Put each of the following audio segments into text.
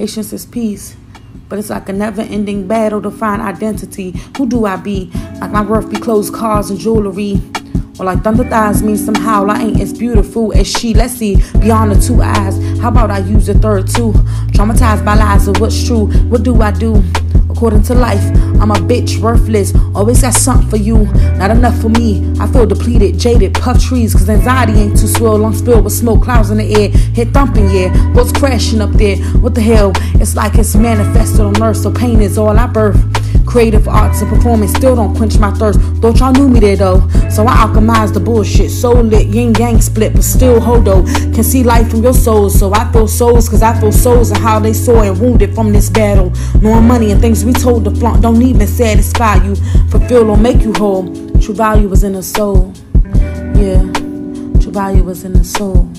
Patience is peace. But it's like a never ending battle to find identity. Who do I be? Like my worth be clothes, cars, and jewelry. Or like thunder thighs me somehow I ain't as beautiful as she. Let's see beyond the two eyes. How about I use the third too? Traumatized by lies of what's true. What do I do? According to life, I'm a bitch, worthless. Always got something for you, not enough for me. I feel depleted, jaded, puff trees, cause anxiety ain't too swell. Lungs filled with smoke, clouds in the air, head thumping, yeah. What's crashing up there? What the hell? It's like it's manifested on earth, so pain is all I birth. Creative arts and performance still don't quench my thirst. Thought y'all knew me there though. So I alchemize the bullshit. So lit, yin yang split, but still hodo. Can see life from your souls. So I feel souls, cause I feel souls and how they sore and wounded from this battle. Knowing money and things we told to flaunt don't even satisfy you. Fulfill or make you whole. True value is in the soul. Yeah, true value is in the soul.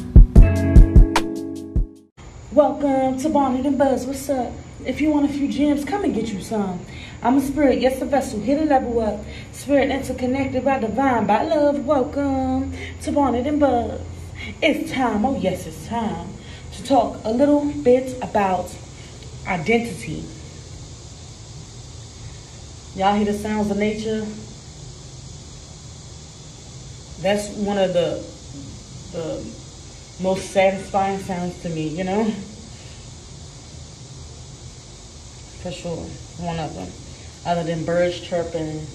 Welcome to Bonnet and Buzz. What's up? If you want a few gems, come and get you some. I'm a spirit, yes, a vessel, here to level up. Spirit interconnected by divine, by love. Welcome to Bonnet and Buzz. It's time, oh yes, it's time to talk a little bit about identity. Y'all hear the sounds of nature? That's one of the the most satisfying sounds to me, you know? For sure, one of them other than birds chirping.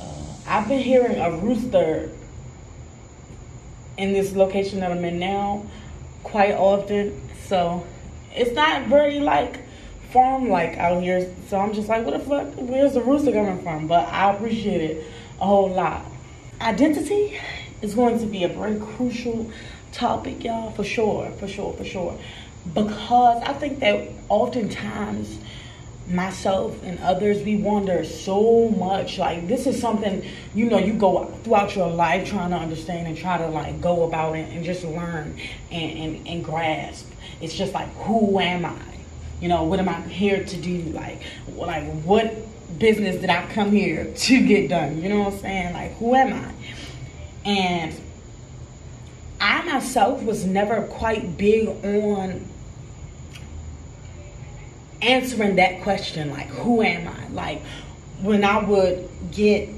Uh, I've been hearing a rooster in this location that I'm in now quite often. So it's not very like farm like out here. So I'm just like, what the fuck? Where's the rooster coming from? But I appreciate it a whole lot. Identity is going to be a very crucial topic, y'all, for sure, for sure, for sure. Because I think that oftentimes myself and others we wonder so much. Like this is something you know you go throughout your life trying to understand and try to like go about it and just learn and, and, and grasp. It's just like who am i? You know what am i here to do? Like like what business did i come here to get done? You know what i'm saying? Like who am i? And i myself was never quite big on answering that question like who am i? Like when i would get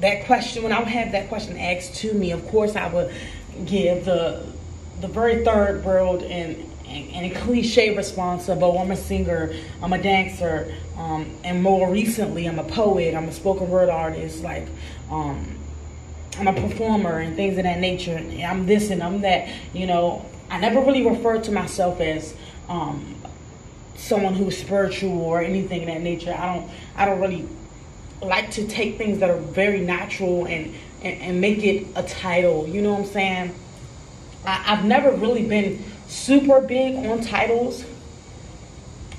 that question when i would have that question asked to me of course i would give the the very third world and and, and a cliche response of oh i'm a singer i'm a dancer um, and more recently i'm a poet i'm a spoken word artist like um, i'm a performer and things of that nature. I'm this and i'm that you know? I never really referred to myself as um, someone who's spiritual or anything of that nature. I don't I don't really like to take things that are very natural and and, and make it a title. You know what I'm saying? I, I've never really been super big on titles,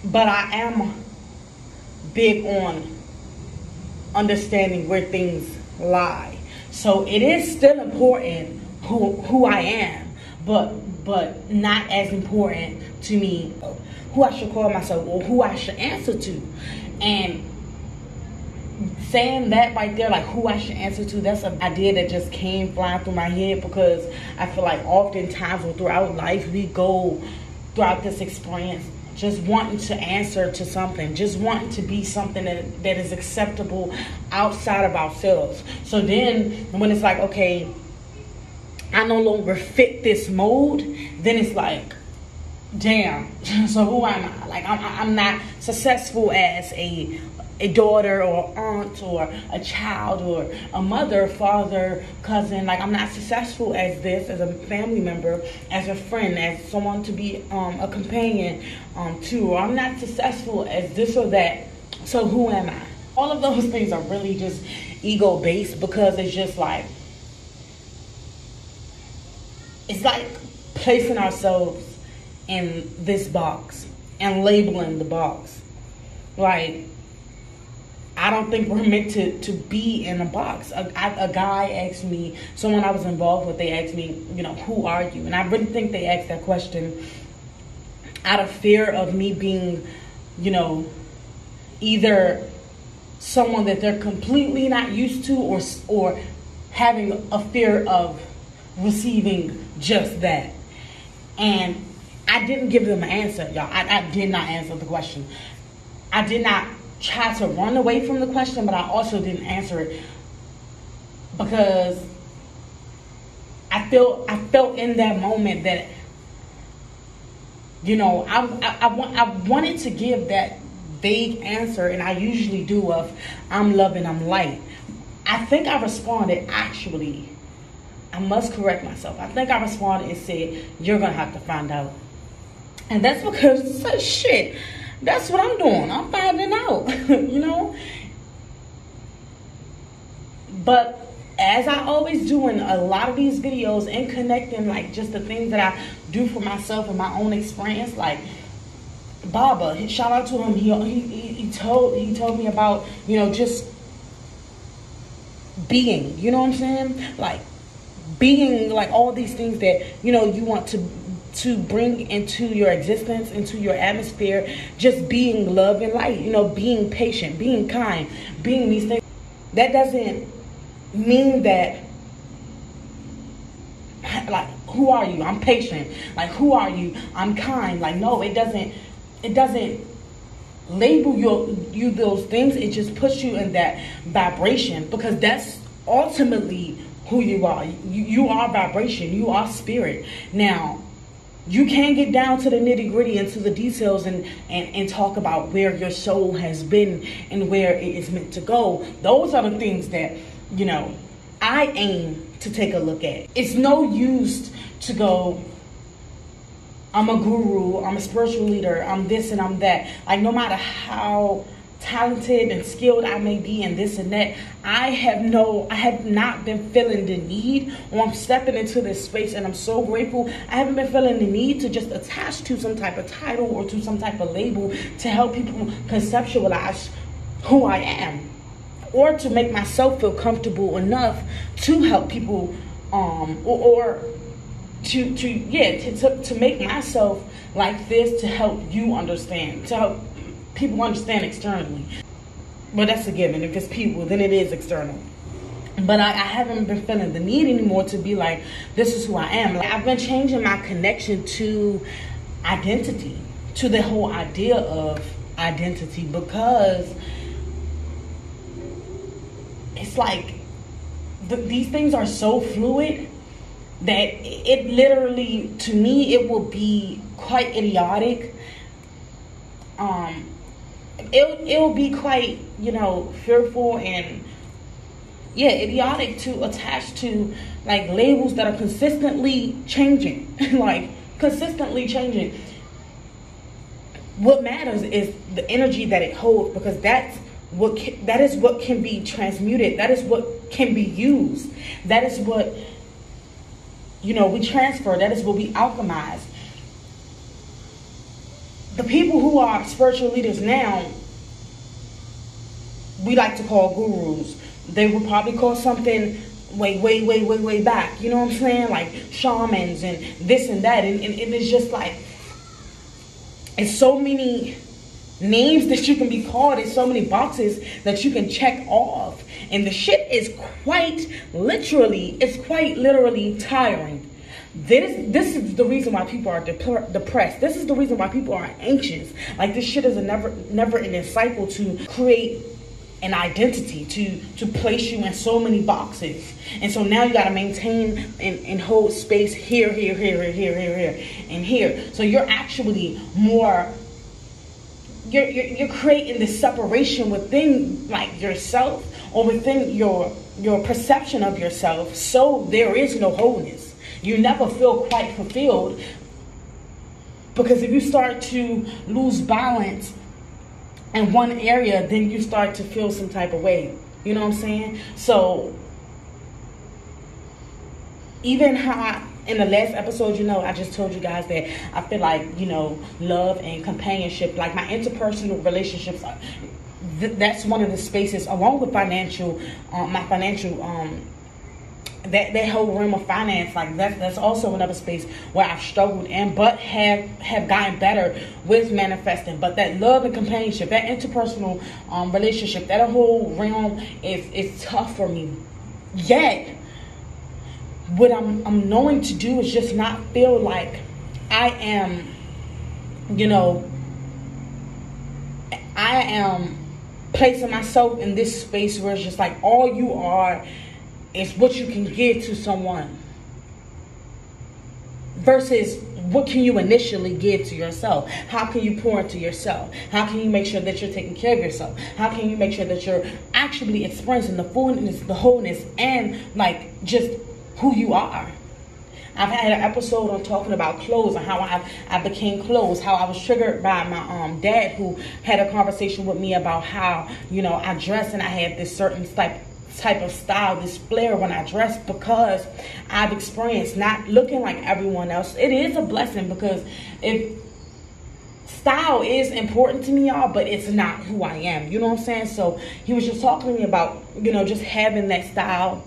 but I am big on understanding where things lie. So it is still important who who I am, but but not as important to me who I should call myself or who I should answer to. And saying that right there, like who I should answer to, that's an idea that just came flying through my head because I feel like oftentimes or throughout life we go throughout this experience just wanting to answer to something, just wanting to be something that, that is acceptable outside of ourselves. So then when it's like, okay, I no longer fit this mold, then it's like, damn. So who am i? Like i'm, I'm not successful as a a daughter or aunt or a child or a mother father cousin. Like i'm not successful as this as a family member as a friend as someone to be um, a companion um, to. Or i'm not successful as this or that. So who am i? All of those things are really just ego based because it's just like it's like placing ourselves in this box and labeling the box. Like, I don't think we're meant to, to be in a box. A, a guy asked me, someone I was involved with, they asked me, you know, who are you? And I really think they asked that question out of fear of me being, you know, either someone that they're completely not used to or, or having a fear of receiving just that. And I didn't give them an answer, y'all. I, I did not answer the question. I did not try to run away from the question, but I also didn't answer it because I felt I felt in that moment that you know I I, I, want, I wanted to give that vague answer, and I usually do of I'm loving, I'm light. I think I responded actually. I must correct myself. I think I responded and said, "You're gonna have to find out." And that's because shit. That's what I'm doing. I'm finding out, you know? But as I always do in a lot of these videos and connecting like just the things that I do for myself and my own experience, like Baba, shout out to him. He, he he told he told me about you know just being. You know what I'm saying? Like being like all these things that you know you want to to bring into your existence, into your atmosphere, just being love and light, you know, being patient, being kind, being these things. That doesn't mean that like who are you? I'm patient. Like who are you? I'm kind. Like no, it doesn't it doesn't label your you those things. It just puts you in that vibration because that's ultimately who you are. You, you are vibration. You are spirit. Now, you can get down to the nitty gritty and to the details and, and, and talk about where your soul has been and where it is meant to go. Those are the things that, you know, I aim to take a look at. It's no use to go, I'm a guru, I'm a spiritual leader, I'm this and I'm that. Like, no matter how talented and skilled I may be in this and that, I have no, I have not been feeling the need, or I'm stepping into this space and I'm so grateful. I haven't been feeling the need to just attach to some type of title or to some type of label to help people conceptualize who I am, or to make myself feel comfortable enough to help people, um, or, or to to yeah to, to, to make myself like this to help you understand to help people understand externally. But that's a given. If it's people, then it is external. But I, I, haven't been feeling the need anymore to be like, this is who I am. Like, I've been changing my connection to identity, to the whole idea of identity, because it's like the, these things are so fluid that it literally, to me, it will be quite idiotic. Um, it it'll be quite you know fearful and yeah idiotic to attach to like labels that are consistently changing. Like consistently changing. What matters is the energy that it holds because that's what can, that is what can be transmuted. That is what can be used. That is what you know we transfer. That is what we alchemize. The people who are spiritual leaders now, we like to call gurus. They would probably call something way, way, way, way, way back. You know what I'm saying? Like shamans and this and that. And, and, and it's just like, it's so many names that you can be called. It's so many boxes that you can check off. And the shit is quite literally, it's quite literally tiring. This this is the reason why people are dep- depressed. This is the reason why people are anxious. Like this shit is a never never ending cycle to create an identity to to place you in so many boxes. And so now you got to maintain and, and hold space here here here here here here and here. So you're actually more you're, you're, you're creating this separation within like yourself or within your your perception of yourself. So there is no wholeness. You never feel quite fulfilled. Because if you start to lose balance in one area, then you start to feel some type of way. You know what I'm saying? So, even how I, in the last episode, you know, I just told you guys that I feel like, you know, love and companionship, like my interpersonal relationships, th- that's one of the spaces, along with financial, um, my financial um, that that whole realm of finance, like that's that's also another space where I've struggled and but have have gotten better with manifesting. But that love and companionship, that interpersonal um, relationship, that whole realm is is tough for me. Yet, what I'm I'm knowing to do is just not feel like I am you know, I am placing myself in this space where it's just like all you are is what you can give to someone versus what can you initially give to yourself? How can you pour into yourself? How can you make sure that you're taking care of yourself? How can you make sure that you're actually experiencing the fullness, the wholeness, and like just who you are? I've had an episode on talking about clothes and how I, I became clothes, how I was triggered by my um, dad who had a conversation with me about how, you know, I dress and I have this certain type type of style, this flair when I dress because I've experienced not looking like everyone else. It is a blessing because if style is important to me, y'all, but it's not who I am. You know what I'm saying? So he was just talking to me about, you know, just having that style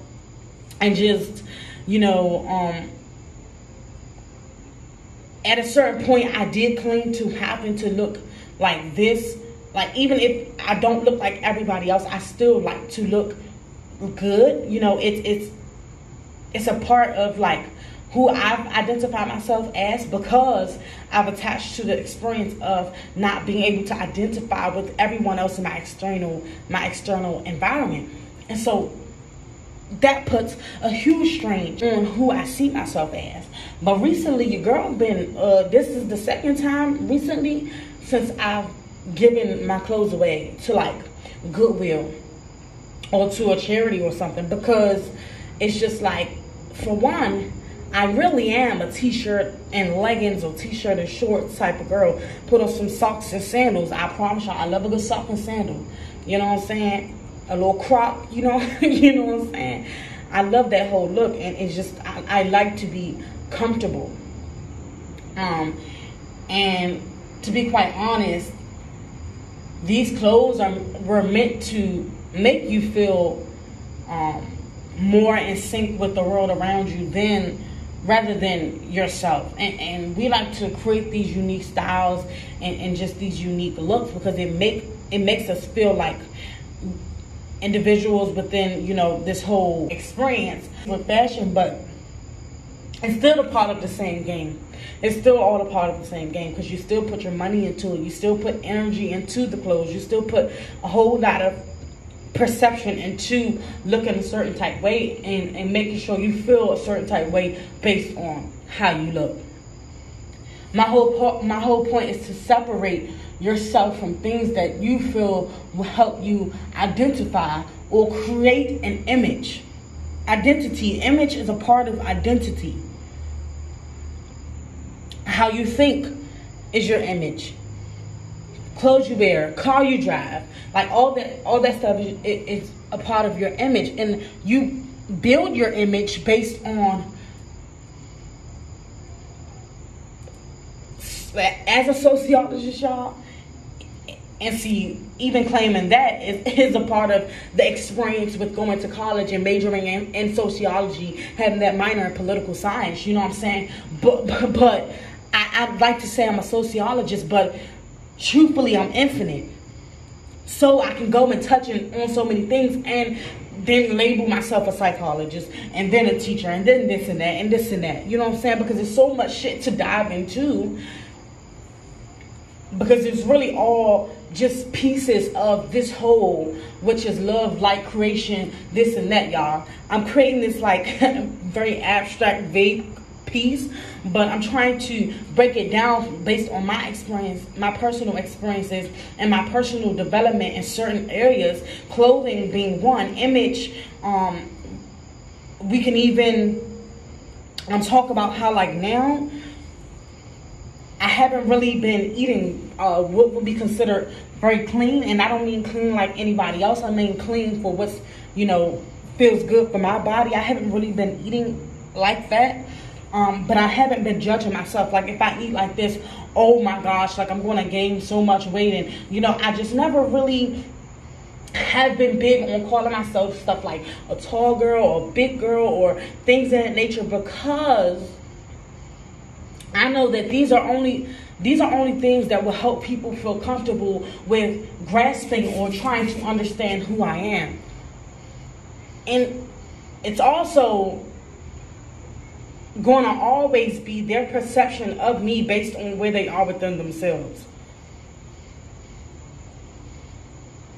and just, you know, um, at a certain point, I did claim to happen to look like this. Like, even if I don't look like everybody else, I still like to look good. You know, it's it's it's a part of like who I've identified myself as because I've attached to the experience of not being able to identify with everyone else in my external my external environment. And so that puts a huge strain on who I see myself as. But recently, your girl been uh, this is the second time recently since I've given my clothes away to like Goodwill or to a charity or something because it's just like for one I really am a t-shirt and leggings or t-shirt and shorts type of girl. Put on some socks and sandals. I promise y'all, I love a good sock and sandal. You know what I'm saying? A little crop, you know, you know what I'm saying? I love that whole look and it's just I, I like to be comfortable. Um and to be quite honest, these clothes are were meant to make you feel um, more in sync with the world around you than rather than yourself. And, and we like to create these unique styles and, and just these unique looks because it make it makes us feel like individuals within you know this whole experience with fashion, but it's still a part of the same game. It's still all a part of the same game because you still put your money into it. You still put energy into the clothes. You still put a whole lot of perception and into looking a certain type way and, and making sure you feel a certain type way based on how you look. My whole po- my whole point is to separate yourself from things that you feel will help you identify or create an image. Identity, image is a part of identity. How you think is your image clothes you wear, car you drive, like all that, all that stuff is, a part of your image, and you build your image based on. As a sociologist, y'all, and see, even claiming that is, is a part of the experience with going to college and majoring in, in sociology, having that minor in political science. You know what I'm saying? But but, but I, I'd like to say I'm a sociologist, but truthfully, I'm infinite. So I can go and touch on so many things and then label myself a psychologist and then a teacher and then this and that and this and that. You know what I'm saying? Because there's so much shit to dive into. Because it's really all just pieces of this whole, which is love, light, creation, this and that, y'all. I'm creating this like very abstract, vague piece, but I'm trying to break it down based on my experience, my personal experiences, and my personal development in certain areas. Clothing being one, image. Um, we can even um, talk about how like now I haven't really been eating uh, what would be considered very clean, and I don't mean clean like anybody else. I mean clean for what's you know feels good for my body. I haven't really been eating like that. Um, but I haven't been judging myself. Like if I eat like this, oh my gosh, like I'm going to gain so much weight. And, you know, I just never really have been big on calling myself stuff like a tall girl or a big girl or things of that nature because I know that these are only these are only things that will help people feel comfortable with grasping or trying to understand who I am. And it's also going to always be their perception of me based on where they are within themselves.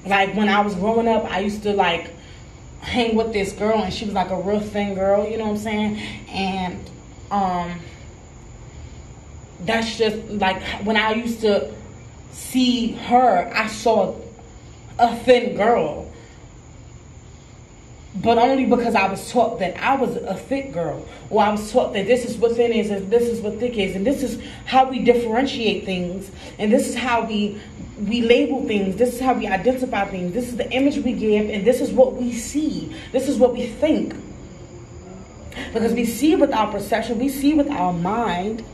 Like when I was growing up, I used to like hang with this girl and she was like a real thin girl, you know what I'm saying? And um that's just like when I used to see her, I saw a thin girl but only because I was taught that I was a thick girl, or I was taught that this is what thin is, and this is what thick is, and this is how we differentiate things, and this is how we we label things. This is how we identify things. This is the image we give, and this is what we see. This is what we think. Because we see with our perception, we see with our mind.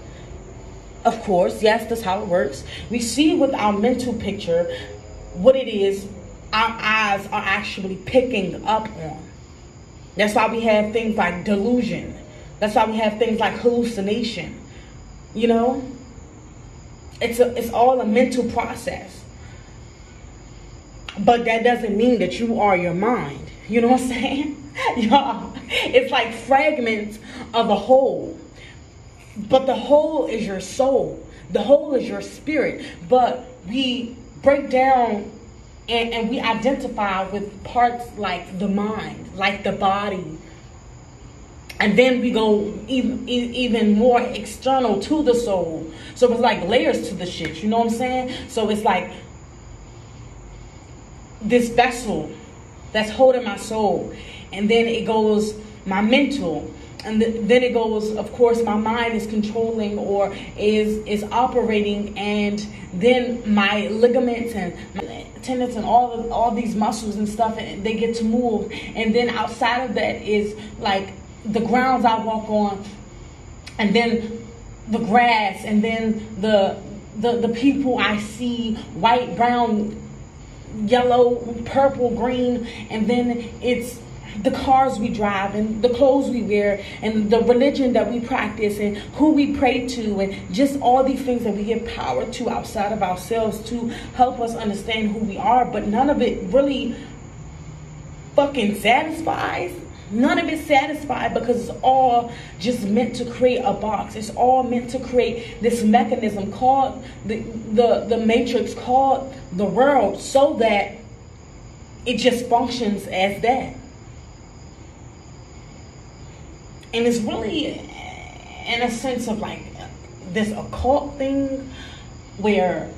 Of course, yes, that's how it works. We see with our mental picture what it is our eyes are actually picking up on. That's why we have things like delusion. That's why we have things like hallucination. You know? It's a, it's all a mental process. But that doesn't mean that you are your mind. You know what I'm saying? Y'all, it's like fragments of a whole. But the whole is your soul. The whole is your spirit. But we break down and, and we identify with parts like the mind, like the body. And then we go even, even more external to the soul. So it's like layers to the shit, you know what I'm saying? So it's like this vessel that's holding my soul. And then it goes my mental, and then it goes of course my mind is controlling or is is operating and then my ligaments and my tendons and all of all these muscles and stuff and they get to move. And then outside of that is like the grounds i walk on and then the grass and then the the, the people i see white brown yellow purple green and then it's the cars we drive and the clothes we wear and the religion that we practice and who we pray to and just all these things that we give power to outside of ourselves to help us understand who we are. But none of it really fucking satisfies. None of it satisfied because it's all just meant to create a box. It's all meant to create this mechanism called the the, the matrix called the world so that it just functions as that and it's really in a sense of like this occult thing where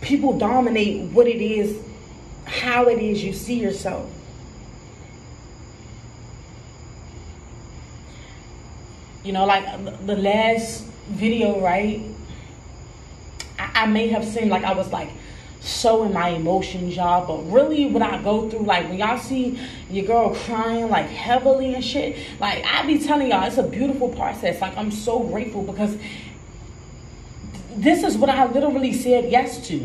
people dominate what it is how it is you see yourself. You know like the last video right? I, I may have seemed like i was like showing my emotions, y'all. But really, what I go through, like when y'all see your girl crying like heavily and shit, like I be telling y'all, it's a beautiful process. Like I'm so grateful because this is what I literally said yes to.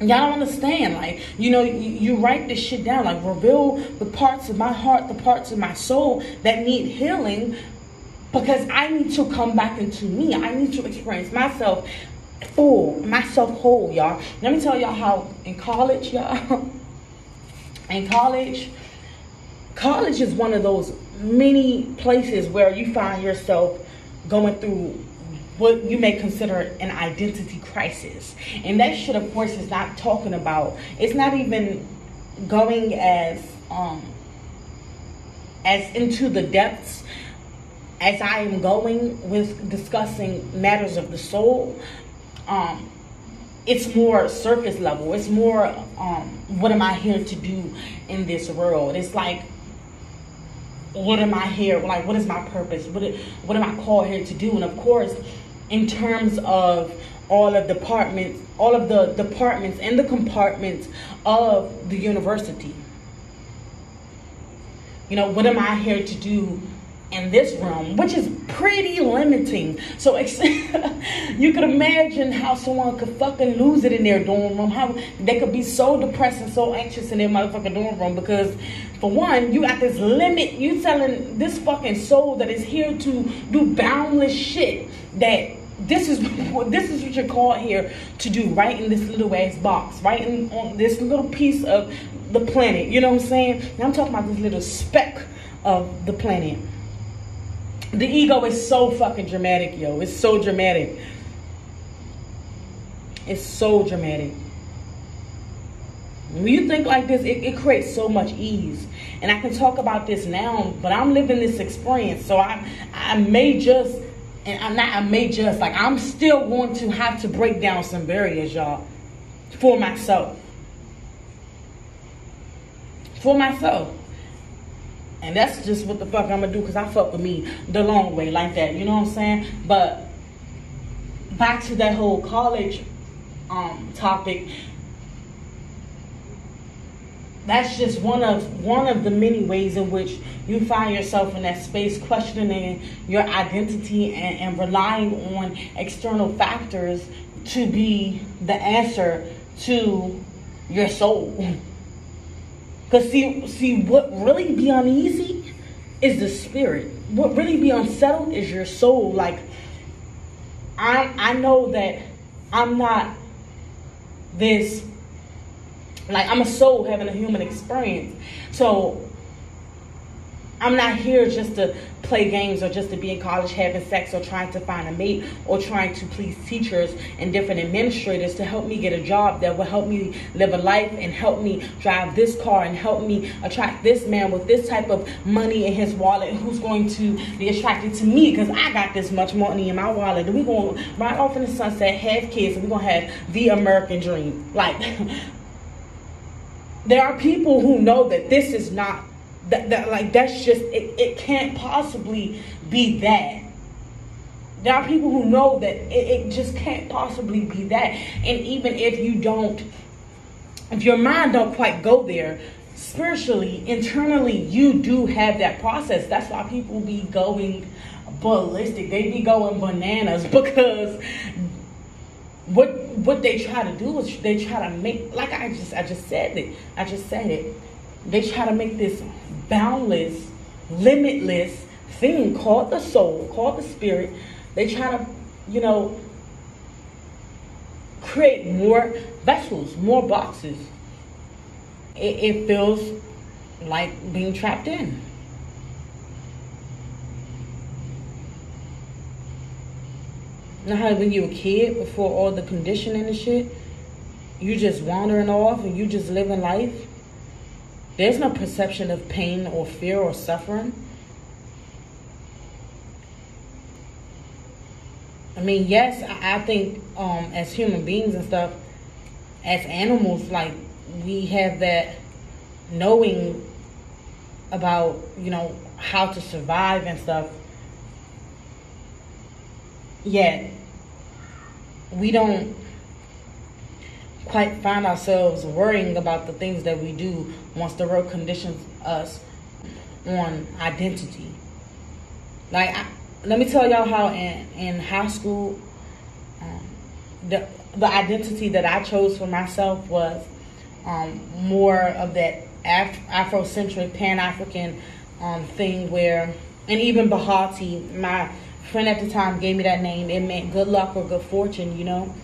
Y'all don't understand. Like, you know, you, you, write this shit down. Like, reveal the parts of my heart, the parts of my soul that need healing because I need to come back into me. I need to experience myself full, myself whole, y'all. Let me tell y'all how in college, y'all, in college, college is one of those many places where you find yourself going through what you may consider an identity crisis. And that shit, of course, is not talking about, it's not even going as, um, as into the depths as I am going with discussing matters of the soul, um, it's more surface level. It's more, um, what am I here to do in this world? It's like, what am I here? Like, what is my purpose? What, what am I called here to do? And of course, in terms of all of departments, all of the departments and the compartments of the university. You know, what am I here to do in this room, which is pretty limiting. So you could imagine how someone could fucking lose it in their dorm room. How they could be so depressed and so anxious in their motherfucking dorm room because, for one, you got this limit. You telling this fucking soul that is here to do boundless shit that this is this is what you're called here to do right in this little ass box right in on this little piece of the planet you know what i'm saying now i'm talking about this little speck of the planet the ego is so fucking dramatic, yo. It's so dramatic. It's so dramatic. When you think like this, it, it creates so much ease. And I can talk about this now, but I'm living this experience. So I I may just and I'm not I may just like I'm still going to have to break down some barriers, y'all, for myself. For myself. And that's just what the fuck I'm gonna do because I fuck with me the long way like that. You know what I'm saying? But back to that whole college um, topic. That's just one of one of the many ways in which you find yourself in that space questioning your identity and, and relying on external factors to be the answer to your soul. Because see, see, what really be uneasy is the spirit. What really be unsettled is your soul. Like, I, I know that I'm not this, like, I'm a soul having a human experience. So I'm not here just to play games or just to be in college having sex or trying to find a mate or trying to please teachers and different administrators to help me get a job that will help me live a life and help me drive this car and help me attract this man with this type of money in his wallet who's going to be attracted to me because I got this much money in my wallet and we're going to ride off in the sunset, have kids, and we're going to have the American dream. Like, there are people who know that this is not that, that like that's just it, it can't possibly be that. There are people who know that it, it just can't possibly be that. And even if you don't if your mind don't quite go there spiritually internally you do have that process. That's why people be going ballistic. They be going bananas because what what they try to do is they try to make like i just i just said it. I just said it they try to make this boundless, limitless thing called the soul, called the spirit. They try to, you know, create more vessels, more boxes. It, it feels like being trapped in. You know how when you're a kid, before all the conditioning and shit, you just wandering off and you just living life? There's no perception of pain or fear or suffering. I mean, yes, I think um, as human beings and stuff, as animals, like we have that knowing about, you know, how to survive and stuff. Yet, we don't quite find ourselves worrying about the things that we do once the world conditions us on identity. Like, I, let me tell y'all how in, in high school, um, the, the identity that I chose for myself was um, more of that Af- Afrocentric, Pan African um, thing where, and even Bahati, my friend at the time gave me that name. It meant good luck or good fortune, you know.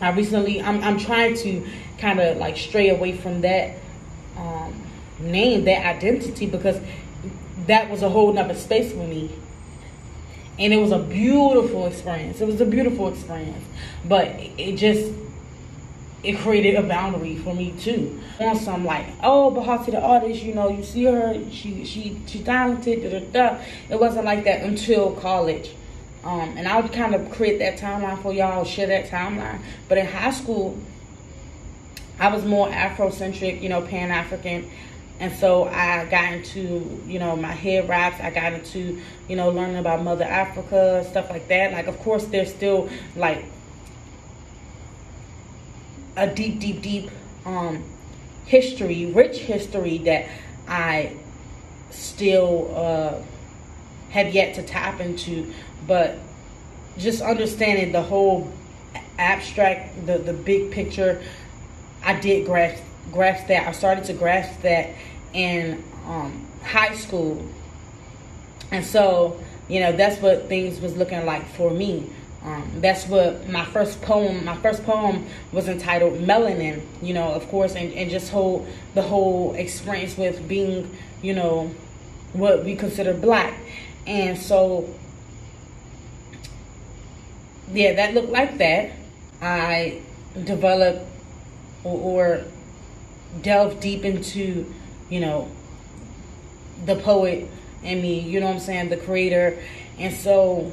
I recently, I'm, I'm trying to kind of like stray away from that um, name, that identity, because that was a whole nother space for me. And it was a beautiful experience. It was a beautiful experience. But it just, it created a boundary for me too. On some like, oh, Bahati the artist, you know, you see her, she she she's talented, da, da, da. It wasn't like that until college. Um, and I would kind of create that timeline for y'all, share that timeline. But in high school, I was more Afrocentric, you know, Pan African. And so I got into, you know, my head wraps. I got into, you know, learning about Mother Africa, stuff like that. Like, of course, there's still like a deep, deep, deep um, history, rich history that I still uh, have yet to tap into but just understanding the whole abstract, the the big picture, I did grasp grasp that. I started to grasp that in um, high school, and so you know that's what things was looking like for me. Um, that's what my first poem. My first poem was entitled "Melanin." You know, of course, and, and just whole the whole experience with being, you know, what we consider black And so, yeah, that looked like that. I developed or, or delved deep into, you know, the poet in me, you know what I'm saying, the creator. And so,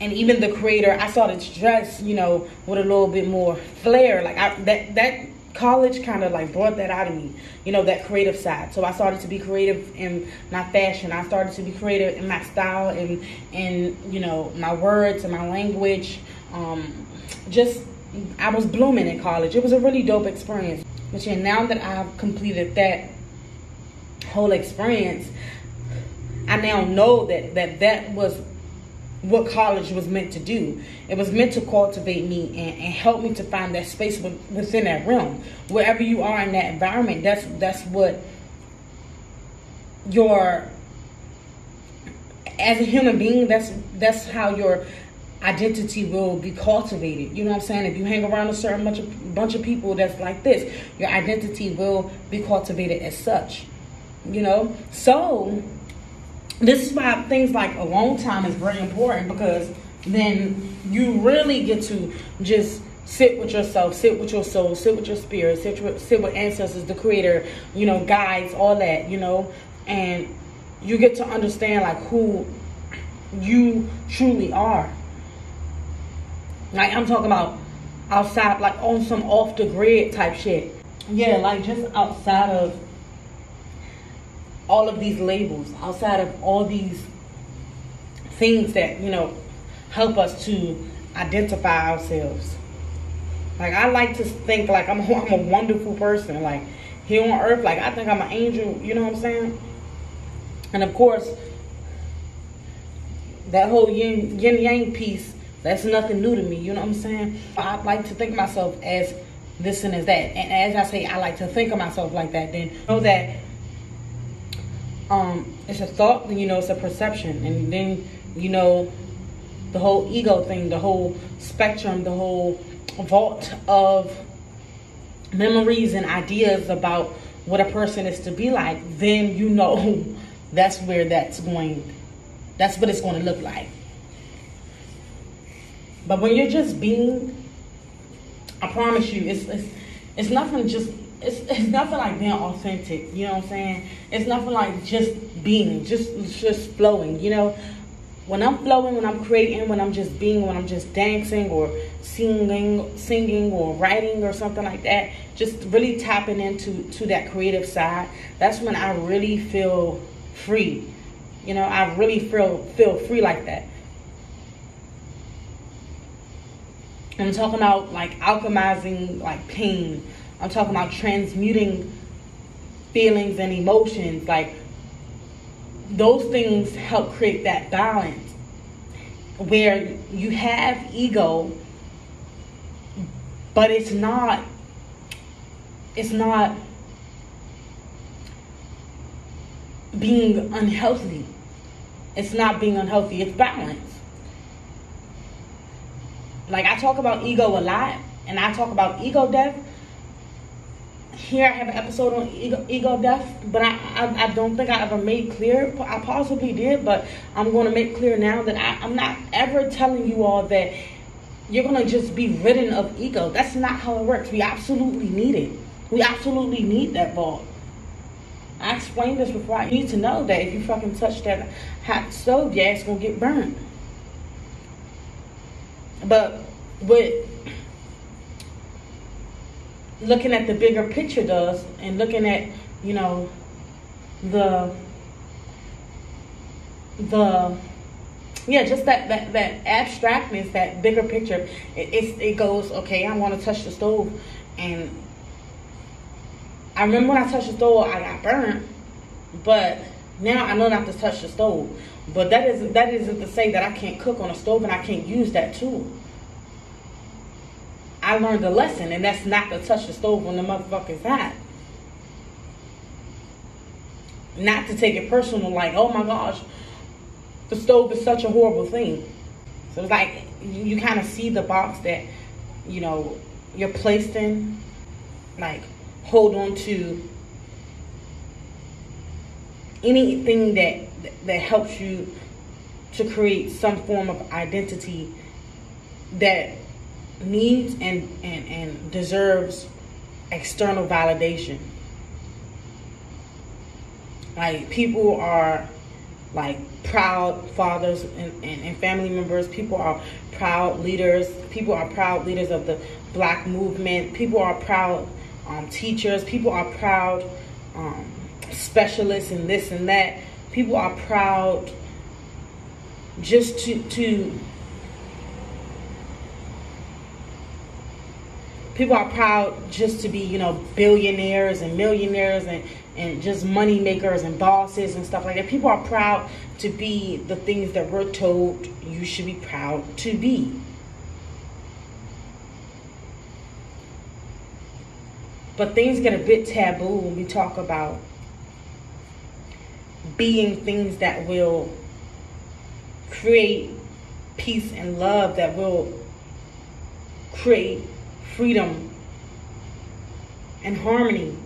and even the creator, I started to dress, you know, with a little bit more flair. Like I, that, that college kind of like brought that out of me, you know, that creative side. So I started to be creative in my fashion. I started to be creative in my style and, and you know, my words and my language. Um, just, I was blooming in college. It was a really dope experience. But yeah, now that I've completed that whole experience, I now know that that, that was what college was meant to do. It was meant to cultivate me and, and help me to find that space within that realm. Wherever you are in that environment, that's that's what your as a human being, that's that's how your identity will be cultivated. You know what I'm saying? If you hang around a certain bunch of bunch of people that's like this, your identity will be cultivated as such. You know? So this is why things like alone time is very important because then you really get to just sit with yourself, sit with your soul, sit with your spirit, sit with, sit with ancestors, the creator, you know, guides, all that, you know, and you get to understand like who you truly are. Like I'm talking about outside, like on some off the grid type shit. Yeah, like just outside of all of these labels, outside of all these things that, you know, help us to identify ourselves. Like I like to think like I'm, I'm a wonderful person. Like here on earth, like I think I'm an angel, you know what I'm saying? And of course, that whole yin, yin yang piece, that's nothing new to me, you know what I'm saying? I like to think of myself as this and as that. And as I say, I like to think of myself like that, then know that um, it's a thought, you know it's a perception, and then you know the whole ego thing, the whole spectrum, the whole vault of memories and ideas about what a person is to be like, then you know that's where that's going, that's what it's going to look like. But when you're just being, I promise you, it's it's, it's nothing just it's, it's nothing like being authentic, you know what I'm saying? It's nothing like just being, just just flowing, you know? When I'm flowing, when I'm creating, when I'm just being, when I'm just dancing or singing, singing or writing or something like that, just really tapping into to that creative side, that's when I really feel free. You know, I really feel feel free like that. I'm talking about like alchemizing like pain, I'm talking about transmuting feelings and emotions. Like those things help create that balance where you have ego, but it's not, it's not being unhealthy. It's not being unhealthy, it's balance. Like I talk about ego a lot and I talk about ego death here I have an episode on ego, ego death, but I, I, I don't think I ever made clear. I possibly did, but I'm going to make clear now that I, I'm not ever telling you all that you're going to just be ridden of ego. That's not how it works. We absolutely need it. We absolutely need that vault. I explained this before. You need to know that if you fucking touch that hot stove, yeah, it's going to get burned. But with looking at the bigger picture does and looking at, you know, the the yeah, just that that that abstractness, that bigger picture. It, it, goes okay. I want to touch the stove, and I remember when I touched the stove, I got burned, but now I know not to touch the stove. But that is that isn't to say that I can't cook on a stove and I can't use that tool. I learned a lesson, and that's not to touch the stove when the motherfucker's hot. Not to take it personal, like, oh my gosh, the stove is such a horrible thing. So it's like you, you kind of see the box that, you know, you're placed in. Like, hold on to anything that that helps you to create some form of identity that needs and, and, and deserves external validation. Like people are like proud fathers and, and, and, family members. People are proud leaders. People are proud leaders of the black movement. People are proud um, teachers. People are proud um, specialists in this and that. People are proud just to to people are proud just to be you know billionaires and millionaires and and just money makers and bosses and stuff like that. People are proud to be the things that we're told you should be proud to be. But things get a bit taboo when we talk about being things that will create peace and love that will create freedom and harmony.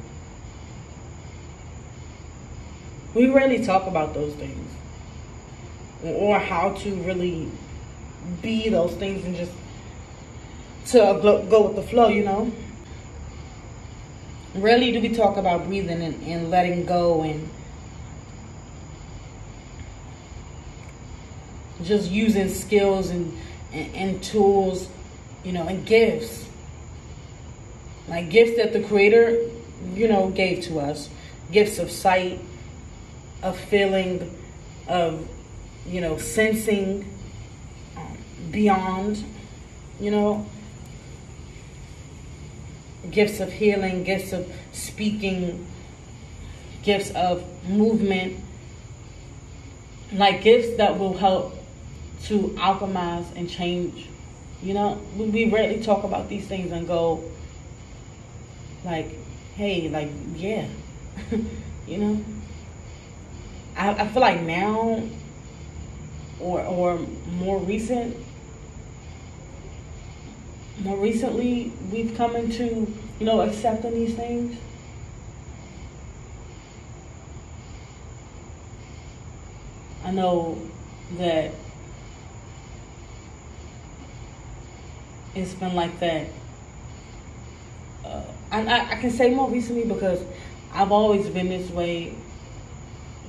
We rarely talk about those things or how to really be those things and just to go with the flow, you know. Rarely do we talk about breathing and, and letting go and just using skills and, and, and tools, you know, and gifts. Like gifts that the Creator, you know, gave to us. Gifts of sight, of feeling, of, you know, sensing um, beyond, you know, gifts of healing, gifts of speaking, gifts of movement, like gifts that will help to alchemize and change. You know, we, we rarely talk about these things and go, like, hey, like, yeah, you know. I, I feel like now, or or more recent, more recently, we've come into, you know, accepting these things. I know that it's been like that. Uh, I, I can say more recently because I've always been this way,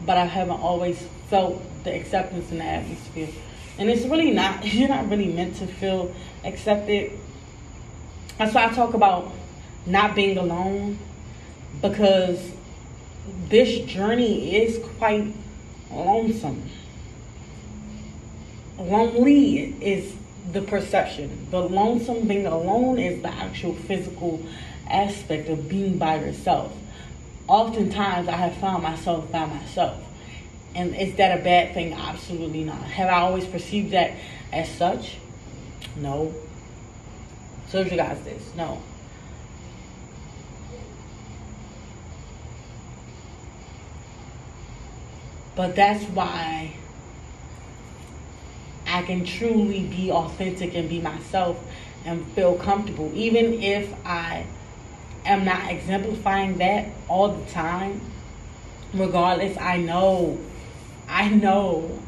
but I haven't always felt the acceptance in the atmosphere. And it's really not, you're not really meant to feel accepted. That's why I talk about not being alone because this journey is quite lonesome. Lonely is the perception. The lonesome being alone is the actual physical aspect of being by yourself. Oftentimes, I have found myself by myself. And is that a bad thing? Absolutely not. Have I always perceived that as such? No. So you guys this. No. But that's why I can truly be authentic and be myself and feel comfortable. Even if I am not exemplifying that all the time, regardless, I know, I know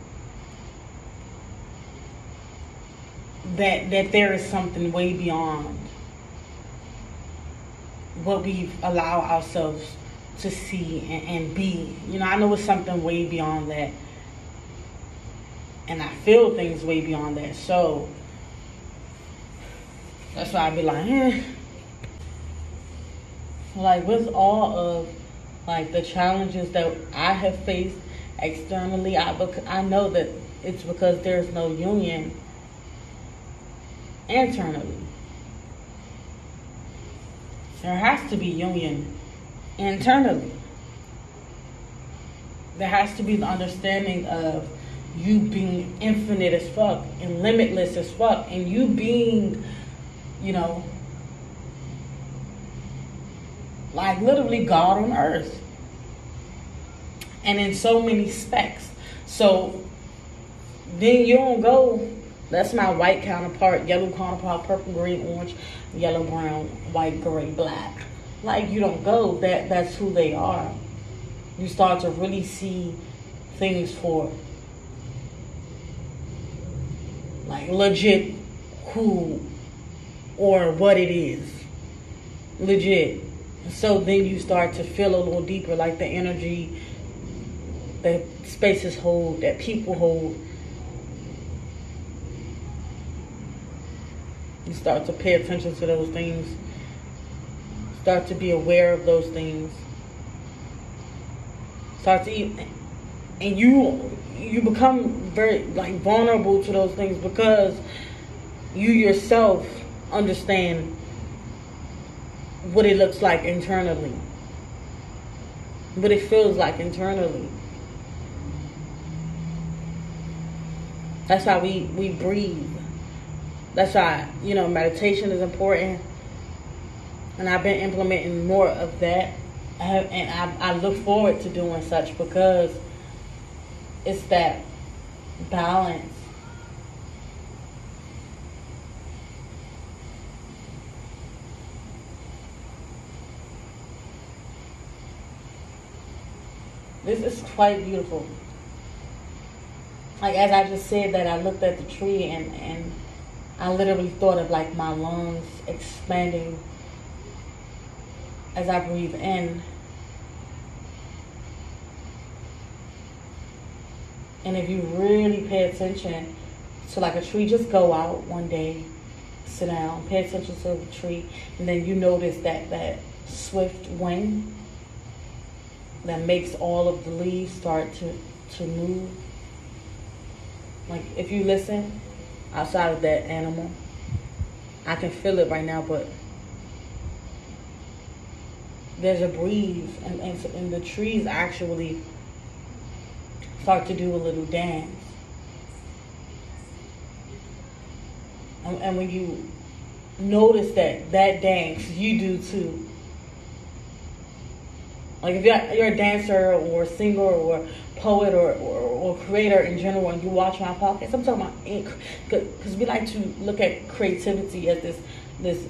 that that there is something way beyond what we allow ourselves to see and, and be. You know, I know it's something way beyond that and I feel things way beyond that. So that's why I'd be like, eh. Like with all of like the challenges that I have faced externally, I bec- I know that it's because there's no union internally. There has to be union internally. There has to be the understanding of you being infinite as fuck and limitless as fuck and you being, you know, like literally God on earth. And in so many specs. So then you don't go, that's my white counterpart, yellow counterpart, purple, green, orange, yellow, brown, white, gray, black. Like you don't go, that that's who they are. you start to really see things for like legit who or what it is. Legit. So then you start to feel a little deeper, like the energy that spaces hold, that people hold. You start to pay attention to those things. Start to be aware of those things. Start to eat and you you become very like vulnerable to those things because you yourself understand what it looks like internally. What it feels like internally. That's why we we breathe. That's why you know meditation is important. And i've been implementing more of that. And I, I look forward to doing such because it's that balance. This is quite beautiful. Like as I just said that I looked at the tree and, and I literally thought of like my lungs expanding as I breathe in And if you really pay attention to like a tree, just go out one day, sit down, pay attention to the tree, and then you notice that that swift wind that makes all of the leaves start to, to move. Like if you listen outside of that animal, I can feel it right now, but there's a breeze and, and, and the trees actually start to do a little dance. And, and when you notice that that dance, you do too. Like if you're, you're a dancer or singer or poet or, or, or, creator in general and you watch my podcast, I'm talking about ink because we like to look at creativity as this this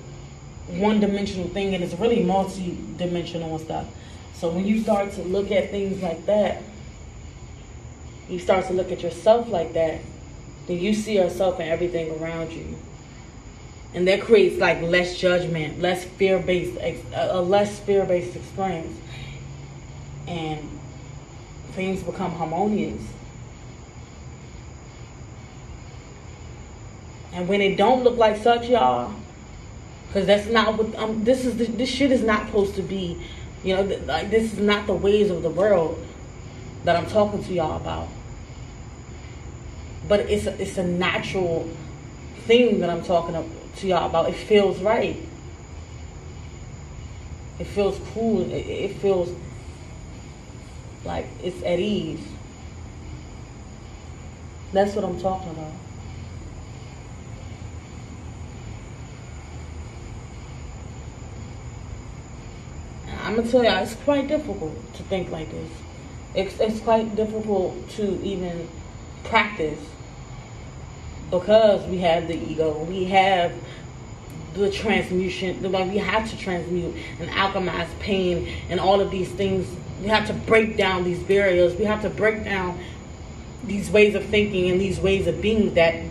one dimensional thing and it's really multi dimensional and stuff. So when you start to look at things like that, you start to look at yourself like that, then you see yourself and everything around you. And that creates like less judgment, less fear based, a less fear based experience. And things become harmonious. And when it don't look like such, y'all, because that's not what um, this is. This shit is not supposed to be. You know, like this is not the ways of the world that I'm talking to y'all about but it's a, it's a natural thing that I'm talking to y'all about. It feels right. It feels cool. It, it feels like it's at ease. That's what I'm talking about. I'm gonna tell you, it's quite difficult to think like this. It's, it's quite difficult to even practice because we have the ego. We have the transmutation, the like we have to transmute and alchemize pain and all of these things. We have to break down these barriers. We have to break down these ways of thinking and these ways of being that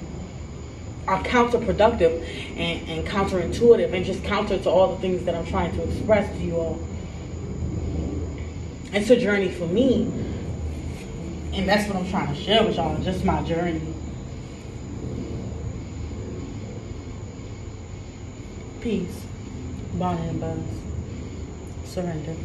are counterproductive and, and counterintuitive and just counter to all the things that I'm trying to express to you all. It's a journey for me and that's what I'm trying to share with y'all, just my journey. Peace. Bonnet and Buzz. Surrender.